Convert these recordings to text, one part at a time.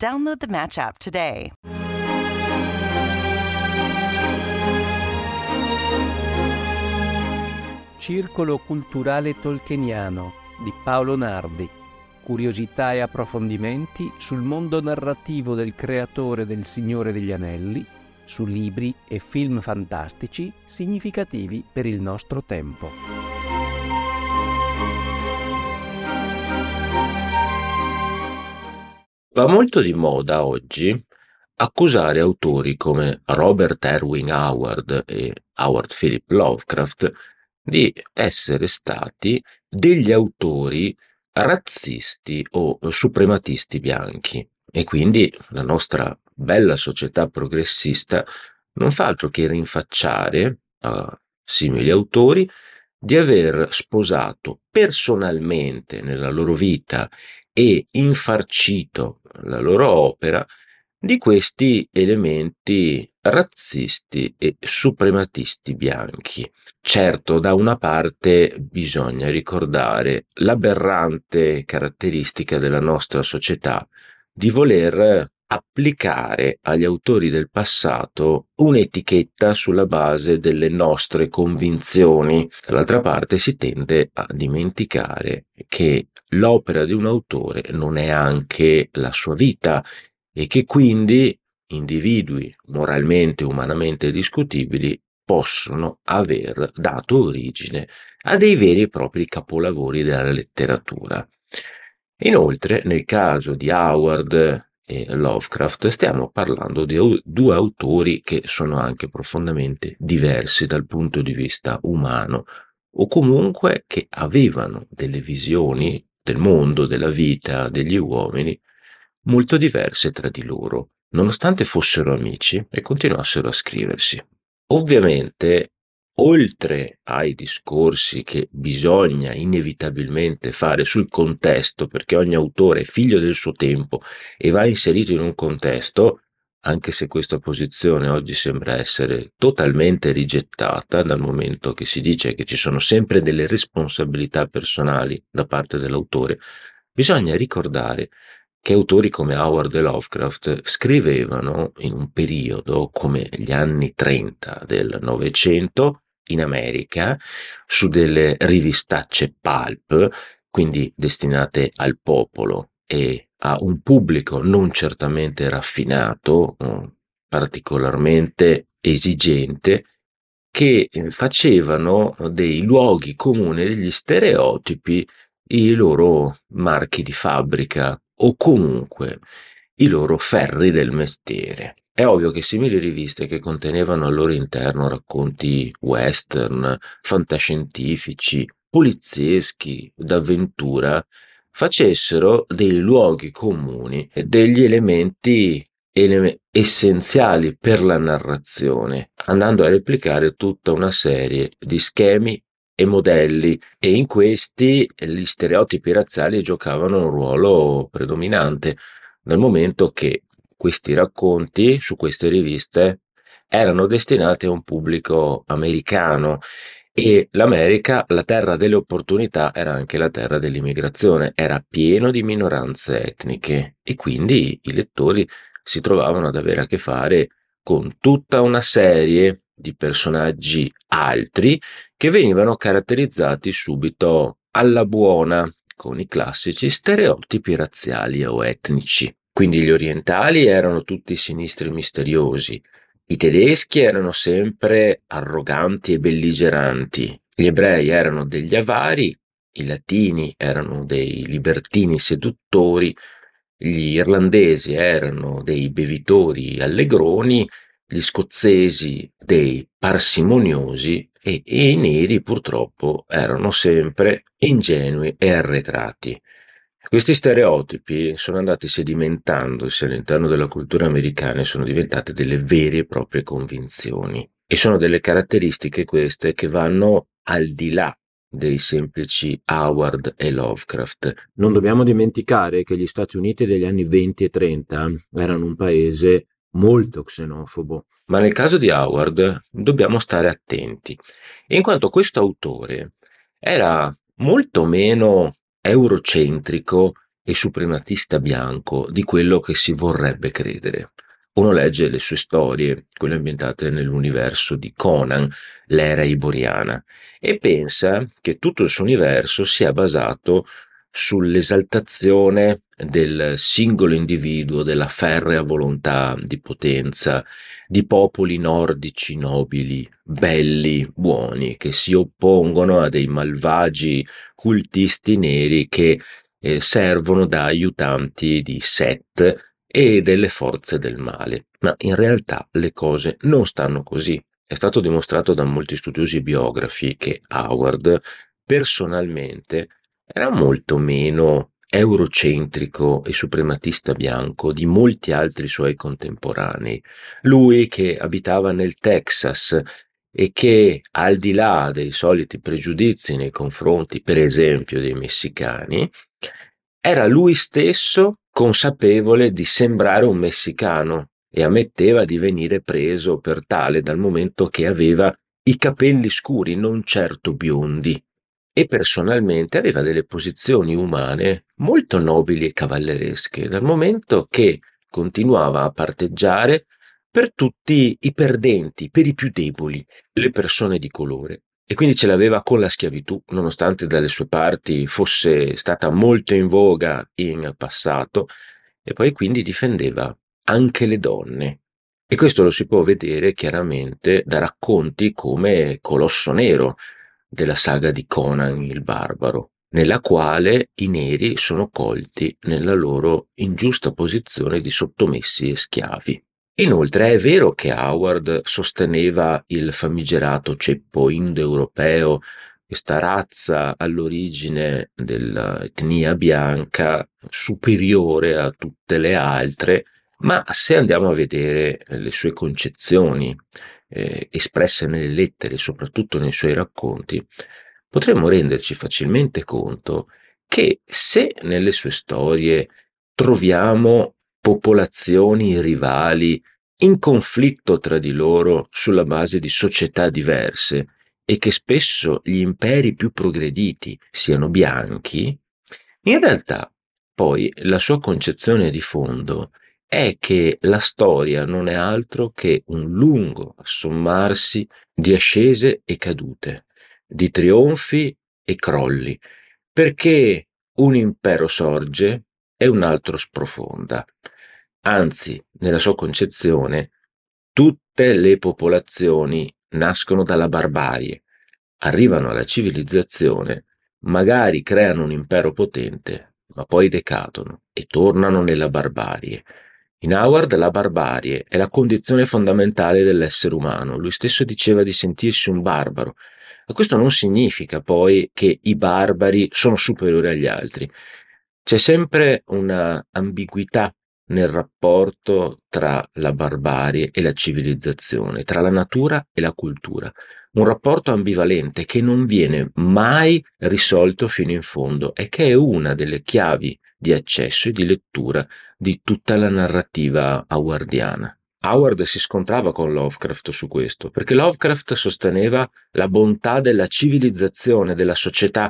Download the Match app today. Circolo culturale tolkieniano di Paolo Nardi. Curiosità e approfondimenti sul mondo narrativo del creatore del Signore degli Anelli, su libri e film fantastici significativi per il nostro tempo. Va molto di moda oggi accusare autori come Robert Erwin Howard e Howard Philip Lovecraft di essere stati degli autori razzisti o suprematisti bianchi. E quindi la nostra bella società progressista non fa altro che rinfacciare a simili autori di aver sposato personalmente nella loro vita e infarcito la loro opera di questi elementi razzisti e suprematisti bianchi. Certo, da una parte bisogna ricordare l'aberrante caratteristica della nostra società di voler applicare agli autori del passato un'etichetta sulla base delle nostre convinzioni. Dall'altra parte si tende a dimenticare che l'opera di un autore non è anche la sua vita e che quindi individui moralmente e umanamente discutibili possono aver dato origine a dei veri e propri capolavori della letteratura. Inoltre, nel caso di Howard e Lovecraft, stiamo parlando di due autori che sono anche profondamente diversi dal punto di vista umano, o comunque che avevano delle visioni del mondo, della vita, degli uomini molto diverse tra di loro, nonostante fossero amici e continuassero a scriversi. Ovviamente, oltre ai discorsi che bisogna inevitabilmente fare sul contesto, perché ogni autore è figlio del suo tempo e va inserito in un contesto, anche se questa posizione oggi sembra essere totalmente rigettata dal momento che si dice che ci sono sempre delle responsabilità personali da parte dell'autore, bisogna ricordare che autori come Howard e. Lovecraft scrivevano in un periodo come gli anni 30 del Novecento in America su delle rivistacce pulp, quindi destinate al popolo e a un pubblico non certamente raffinato, particolarmente esigente, che eh, facevano dei luoghi comuni, degli stereotipi, i loro marchi di fabbrica o comunque i loro ferri del mestiere. È ovvio che simili riviste che contenevano al loro interno racconti western, fantascientifici, polizieschi, d'avventura, facessero dei luoghi comuni e degli elementi ele- essenziali per la narrazione, andando a replicare tutta una serie di schemi e modelli. E in questi gli stereotipi razziali giocavano un ruolo predominante, dal momento che questi racconti su queste riviste erano destinati a un pubblico americano e l'America, la terra delle opportunità, era anche la terra dell'immigrazione, era pieno di minoranze etniche e quindi i lettori si trovavano ad avere a che fare con tutta una serie di personaggi altri che venivano caratterizzati subito alla buona con i classici stereotipi razziali o etnici. Quindi gli orientali erano tutti sinistri misteriosi, i tedeschi erano sempre arroganti e belligeranti, gli ebrei erano degli avari, i latini erano dei libertini seduttori, gli irlandesi erano dei bevitori allegroni, gli scozzesi dei parsimoniosi e, e i neri purtroppo erano sempre ingenui e arretrati. Questi stereotipi sono andati sedimentandosi all'interno della cultura americana e sono diventate delle vere e proprie convinzioni. E sono delle caratteristiche queste che vanno al di là dei semplici Howard e Lovecraft. Non dobbiamo dimenticare che gli Stati Uniti degli anni 20 e 30 erano un paese molto xenofobo. Ma nel caso di Howard dobbiamo stare attenti, in quanto questo autore era molto meno eurocentrico e suprematista bianco di quello che si vorrebbe credere. Uno legge le sue storie, quelle ambientate nell'universo di Conan, l'era iboriana, e pensa che tutto il suo universo sia basato sull'esaltazione del singolo individuo, della ferrea volontà di potenza, di popoli nordici nobili, belli, buoni, che si oppongono a dei malvagi cultisti neri che eh, servono da aiutanti di Set e delle forze del male. Ma in realtà le cose non stanno così. È stato dimostrato da molti studiosi biografi che Howard personalmente era molto meno eurocentrico e suprematista bianco di molti altri suoi contemporanei. Lui che abitava nel Texas e che al di là dei soliti pregiudizi nei confronti, per esempio, dei messicani, era lui stesso consapevole di sembrare un messicano e ammetteva di venire preso per tale dal momento che aveva i capelli scuri, non certo biondi e personalmente aveva delle posizioni umane molto nobili e cavalleresche, dal momento che continuava a parteggiare per tutti i perdenti, per i più deboli, le persone di colore. E quindi ce l'aveva con la schiavitù, nonostante dalle sue parti fosse stata molto in voga in passato, e poi quindi difendeva anche le donne. E questo lo si può vedere chiaramente da racconti come Colosso Nero, della saga di Conan il Barbaro, nella quale i neri sono colti nella loro ingiusta posizione di sottomessi e schiavi. Inoltre è vero che Howard sosteneva il famigerato ceppo indoeuropeo, questa razza all'origine dell'etnia bianca superiore a tutte le altre, ma se andiamo a vedere le sue concezioni eh, espresse nelle lettere, soprattutto nei suoi racconti, potremmo renderci facilmente conto che se nelle sue storie troviamo popolazioni rivali in conflitto tra di loro sulla base di società diverse e che spesso gli imperi più progrediti siano bianchi, in realtà poi la sua concezione di fondo è che la storia non è altro che un lungo assommarsi di ascese e cadute, di trionfi e crolli, perché un impero sorge e un altro sprofonda. Anzi, nella sua concezione, tutte le popolazioni nascono dalla barbarie, arrivano alla civilizzazione, magari creano un impero potente, ma poi decadono e tornano nella barbarie. In Howard la barbarie è la condizione fondamentale dell'essere umano. Lui stesso diceva di sentirsi un barbaro. Ma questo non significa poi che i barbari sono superiori agli altri. C'è sempre una ambiguità nel rapporto tra la barbarie e la civilizzazione, tra la natura e la cultura. Un rapporto ambivalente che non viene mai risolto fino in fondo e che è una delle chiavi di accesso e di lettura di tutta la narrativa howardiana. Howard si scontrava con Lovecraft su questo, perché Lovecraft sosteneva la bontà della civilizzazione, della società,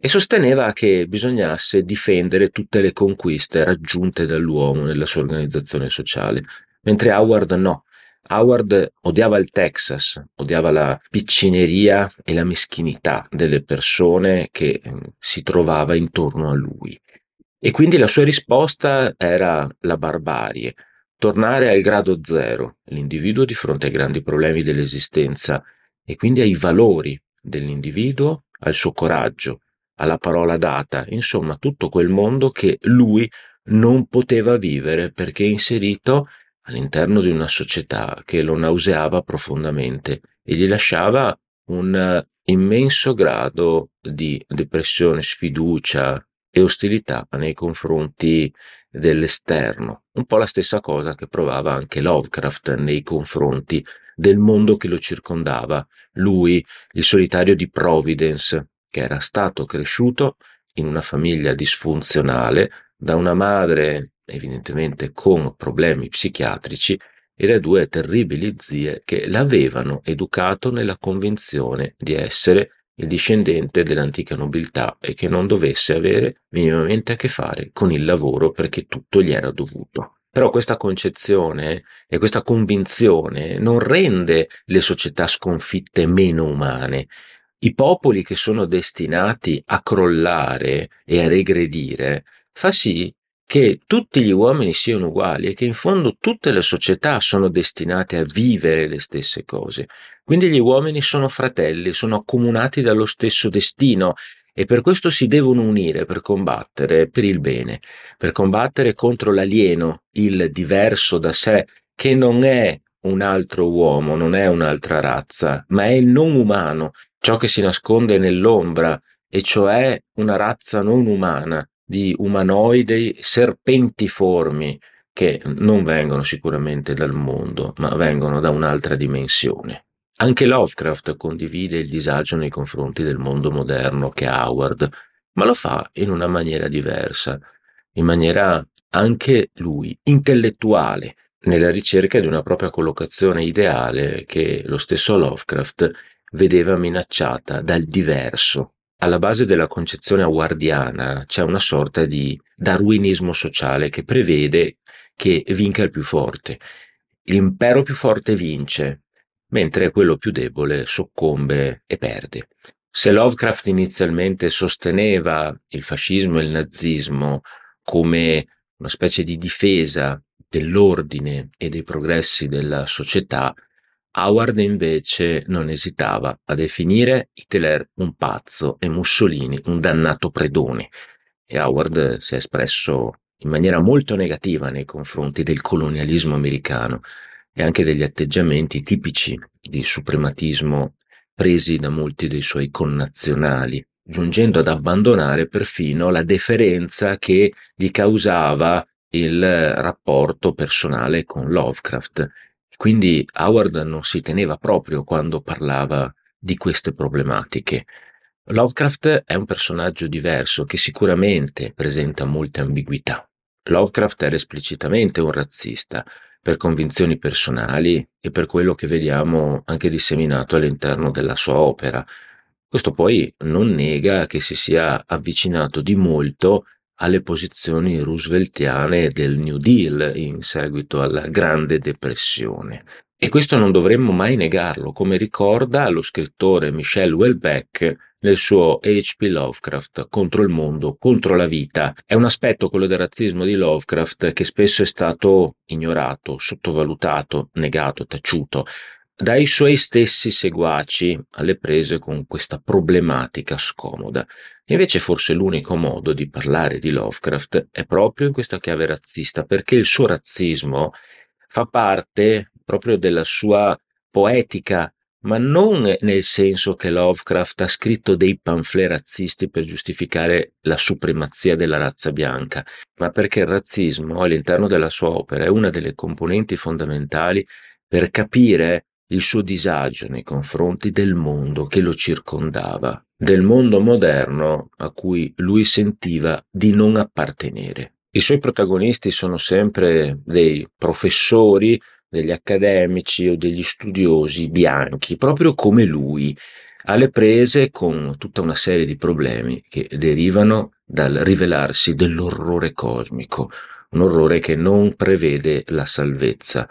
e sosteneva che bisognasse difendere tutte le conquiste raggiunte dall'uomo nella sua organizzazione sociale, mentre Howard no. Howard odiava il Texas, odiava la piccineria e la meschinità delle persone che mm, si trovava intorno a lui. E quindi la sua risposta era la barbarie, tornare al grado zero, l'individuo di fronte ai grandi problemi dell'esistenza e quindi ai valori dell'individuo, al suo coraggio, alla parola data, insomma tutto quel mondo che lui non poteva vivere perché inserito all'interno di una società che lo nauseava profondamente e gli lasciava un immenso grado di depressione, sfiducia, e ostilità nei confronti dell'esterno, un po' la stessa cosa che provava anche Lovecraft nei confronti del mondo che lo circondava, lui, il solitario di Providence, che era stato cresciuto in una famiglia disfunzionale da una madre evidentemente con problemi psichiatrici e da due terribili zie che l'avevano educato nella convinzione di essere il discendente dell'antica nobiltà e che non dovesse avere minimamente a che fare con il lavoro perché tutto gli era dovuto. Però questa concezione e questa convinzione non rende le società sconfitte meno umane. I popoli che sono destinati a crollare e a regredire fa sì che tutti gli uomini siano uguali e che in fondo tutte le società sono destinate a vivere le stesse cose. Quindi gli uomini sono fratelli, sono accomunati dallo stesso destino e per questo si devono unire per combattere per il bene, per combattere contro l'alieno, il diverso da sé, che non è un altro uomo, non è un'altra razza, ma è il non umano, ciò che si nasconde nell'ombra, e cioè una razza non umana, di umanoidi serpentiformi che non vengono sicuramente dal mondo, ma vengono da un'altra dimensione. Anche Lovecraft condivide il disagio nei confronti del mondo moderno che ha Howard, ma lo fa in una maniera diversa, in maniera anche lui intellettuale, nella ricerca di una propria collocazione ideale che lo stesso Lovecraft vedeva minacciata dal diverso, alla base della concezione howardiana c'è una sorta di darwinismo sociale che prevede che vinca il più forte. L'impero più forte vince, mentre quello più debole soccombe e perde. Se Lovecraft inizialmente sosteneva il fascismo e il nazismo come una specie di difesa dell'ordine e dei progressi della società, Howard invece non esitava a definire Hitler un pazzo e Mussolini un dannato predone. E Howard si è espresso in maniera molto negativa nei confronti del colonialismo americano e anche degli atteggiamenti tipici di suprematismo presi da molti dei suoi connazionali, giungendo ad abbandonare perfino la deferenza che gli causava il rapporto personale con Lovecraft quindi Howard non si teneva proprio quando parlava di queste problematiche. Lovecraft è un personaggio diverso che sicuramente presenta molte ambiguità. Lovecraft era esplicitamente un razzista, per convinzioni personali e per quello che vediamo anche disseminato all'interno della sua opera. Questo poi non nega che si sia avvicinato di molto alle posizioni rooseveltiane del New Deal in seguito alla Grande Depressione. E questo non dovremmo mai negarlo, come ricorda lo scrittore Michel Houellebecq nel suo H.P. Lovecraft contro il mondo, contro la vita. È un aspetto, quello del razzismo di Lovecraft, che spesso è stato ignorato, sottovalutato, negato, taciuto dai suoi stessi seguaci alle prese con questa problematica scomoda. Invece forse l'unico modo di parlare di Lovecraft è proprio in questa chiave razzista, perché il suo razzismo fa parte proprio della sua poetica, ma non nel senso che Lovecraft ha scritto dei pamphlet razzisti per giustificare la supremazia della razza bianca, ma perché il razzismo all'interno della sua opera è una delle componenti fondamentali per capire il suo disagio nei confronti del mondo che lo circondava, del mondo moderno a cui lui sentiva di non appartenere. I suoi protagonisti sono sempre dei professori, degli accademici o degli studiosi bianchi, proprio come lui, alle prese con tutta una serie di problemi che derivano dal rivelarsi dell'orrore cosmico, un orrore che non prevede la salvezza.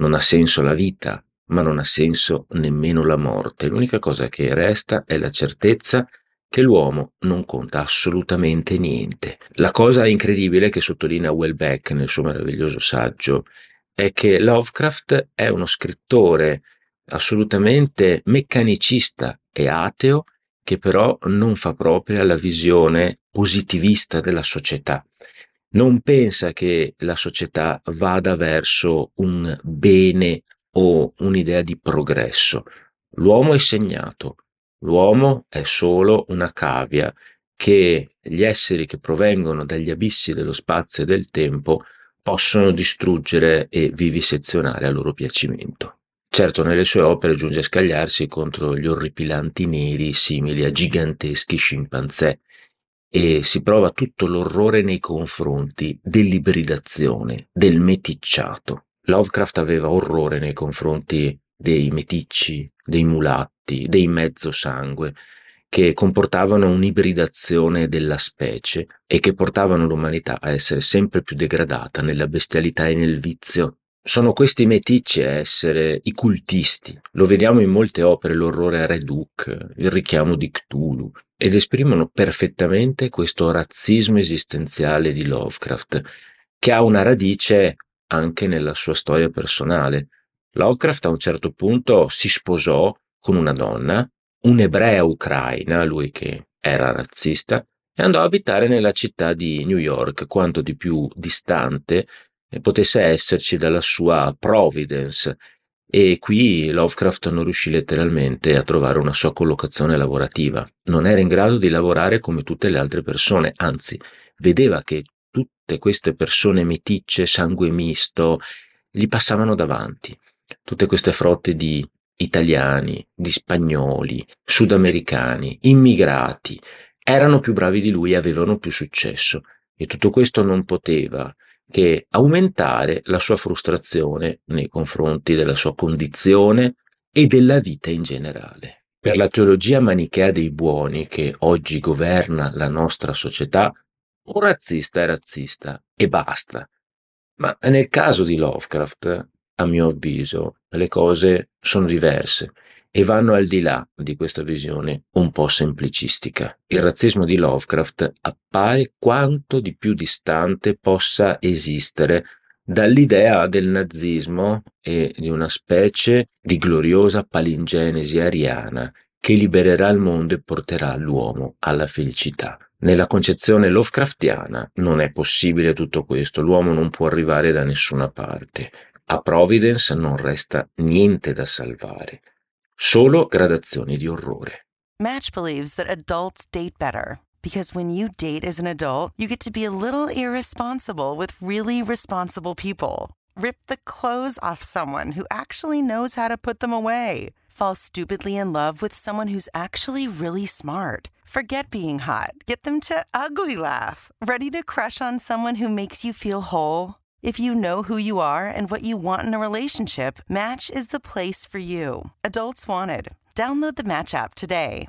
Non ha senso la vita, ma non ha senso nemmeno la morte. L'unica cosa che resta è la certezza che l'uomo non conta assolutamente niente. La cosa incredibile che sottolinea Welbeck nel suo meraviglioso saggio è che Lovecraft è uno scrittore assolutamente meccanicista e ateo che però non fa propria la visione positivista della società. Non pensa che la società vada verso un bene o un'idea di progresso. L'uomo è segnato, l'uomo è solo una cavia che gli esseri che provengono dagli abissi dello spazio e del tempo possono distruggere e vivisezionare a loro piacimento. Certo, nelle sue opere giunge a scagliarsi contro gli orripilanti neri simili a giganteschi scimpanzé e si prova tutto l'orrore nei confronti dell'ibridazione, del meticciato. Lovecraft aveva orrore nei confronti dei meticci, dei mulatti, dei mezzo sangue, che comportavano un'ibridazione della specie e che portavano l'umanità a essere sempre più degradata nella bestialità e nel vizio sono questi meticci a essere i cultisti. Lo vediamo in molte opere, l'orrore a Reduk, il richiamo di Cthulhu, ed esprimono perfettamente questo razzismo esistenziale di Lovecraft, che ha una radice anche nella sua storia personale. Lovecraft a un certo punto si sposò con una donna, un'ebrea ucraina, lui che era razzista, e andò a abitare nella città di New York, quanto di più distante potesse esserci dalla sua Providence e qui Lovecraft non riuscì letteralmente a trovare una sua collocazione lavorativa. Non era in grado di lavorare come tutte le altre persone, anzi, vedeva che tutte queste persone meticce, sangue misto, gli passavano davanti. Tutte queste frotte di italiani, di spagnoli, sudamericani, immigrati, erano più bravi di lui e avevano più successo. E tutto questo non poteva che aumentare la sua frustrazione nei confronti della sua condizione e della vita in generale. Per la teologia manichea dei buoni che oggi governa la nostra società, un razzista è razzista e basta. Ma nel caso di Lovecraft, a mio avviso, le cose sono diverse e vanno al di là di questa visione un po' semplicistica. Il razzismo di Lovecraft appare quanto di più distante possa esistere dall'idea del nazismo e di una specie di gloriosa palingenesi ariana che libererà il mondo e porterà l'uomo alla felicità. Nella concezione Lovecraftiana non è possibile tutto questo, l'uomo non può arrivare da nessuna parte. A Providence non resta niente da salvare. Solo gradazioni di orrore. Match believes that adults date better because when you date as an adult, you get to be a little irresponsible with really responsible people. Rip the clothes off someone who actually knows how to put them away. Fall stupidly in love with someone who's actually really smart. Forget being hot. Get them to ugly laugh. Ready to crush on someone who makes you feel whole? If you know who you are and what you want in a relationship, Match is the place for you. Adults Wanted. Download the Match app today.